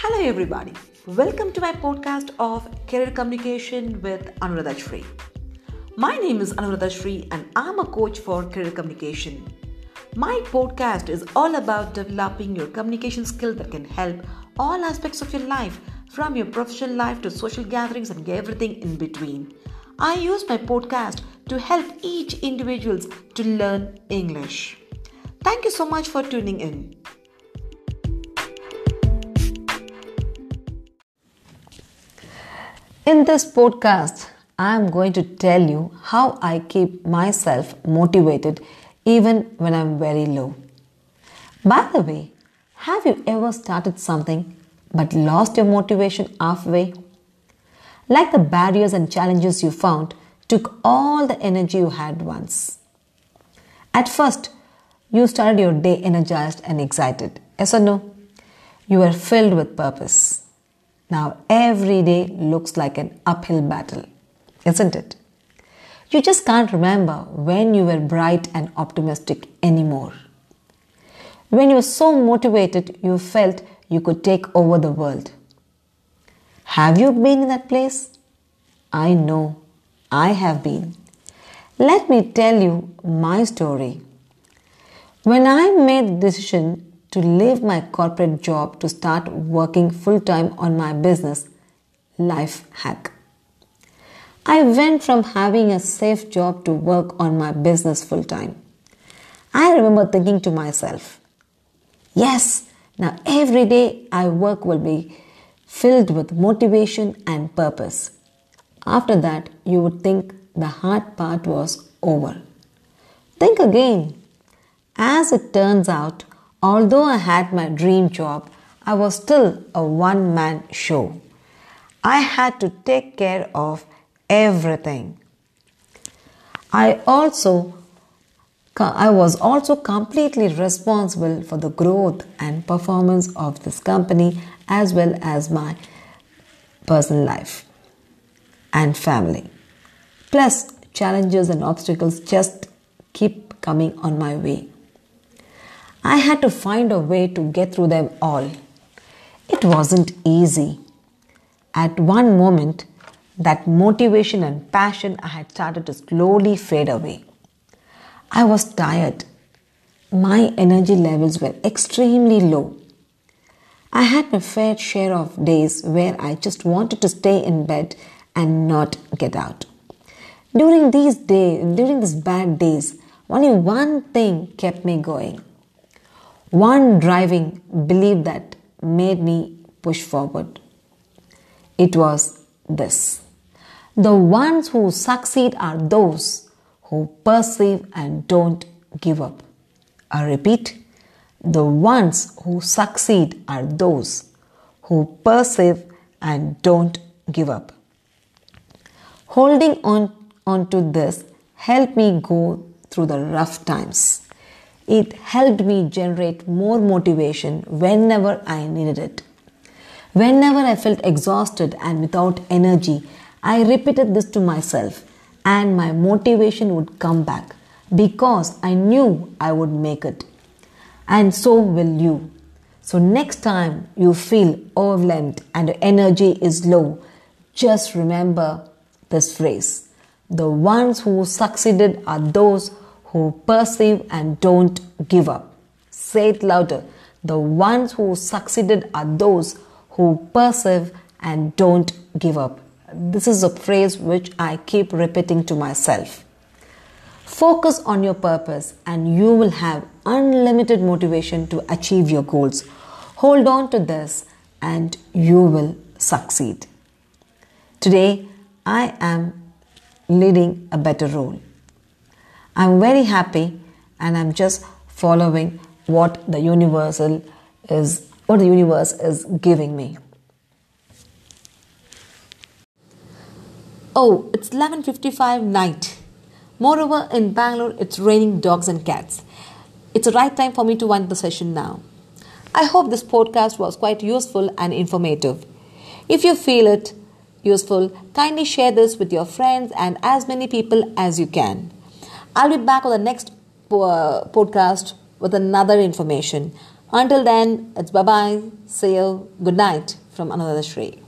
Hello, everybody. Welcome to my podcast of Career Communication with Anuradha Shri. My name is Anuradha Shri, and I'm a coach for career communication. My podcast is all about developing your communication skill that can help all aspects of your life, from your professional life to social gatherings and everything in between. I use my podcast to help each individuals to learn English. Thank you so much for tuning in. In this podcast, I am going to tell you how I keep myself motivated even when I'm very low. By the way, have you ever started something but lost your motivation halfway? Like the barriers and challenges you found took all the energy you had once. At first, you started your day energized and excited. Yes or no? You were filled with purpose. Now every day looks like an uphill battle, isn't it? You just can't remember when you were bright and optimistic anymore. When you were so motivated, you felt you could take over the world. Have you been in that place? I know, I have been. Let me tell you my story. When I made the decision to leave my corporate job to start working full time on my business, Life Hack. I went from having a safe job to work on my business full time. I remember thinking to myself, yes, now every day I work will be filled with motivation and purpose. After that, you would think the hard part was over. Think again. As it turns out, Although I had my dream job, I was still a one man show. I had to take care of everything. I also I was also completely responsible for the growth and performance of this company as well as my personal life and family. Plus, challenges and obstacles just keep coming on my way. I had to find a way to get through them all. It wasn't easy. At one moment, that motivation and passion I had started to slowly fade away. I was tired. My energy levels were extremely low. I had my fair share of days where I just wanted to stay in bed and not get out. During these days, during these bad days, only one thing kept me going one driving belief that made me push forward. It was this The ones who succeed are those who persevere and don't give up. I repeat, the ones who succeed are those who persevere and don't give up. Holding on, on to this helped me go through the rough times. It helped me generate more motivation whenever I needed it. Whenever I felt exhausted and without energy, I repeated this to myself and my motivation would come back because I knew I would make it. And so will you. So, next time you feel overwhelmed and your energy is low, just remember this phrase The ones who succeeded are those who perceive and don't give up. Say it louder. The ones who succeeded are those who perceive and don't give up. This is a phrase which I keep repeating to myself. Focus on your purpose and you will have unlimited motivation to achieve your goals. Hold on to this and you will succeed. Today, I am leading a better role. I'm very happy and I'm just following what the universal is what the universe is giving me. Oh, it's 11:55 night. Moreover, in Bangalore, it's raining dogs and cats. It's the right time for me to wind the session now. I hope this podcast was quite useful and informative. If you feel it useful, kindly share this with your friends and as many people as you can. I'll be back on the next uh, podcast with another information. Until then, it's bye bye. See you. Good night from Anuradha Shri.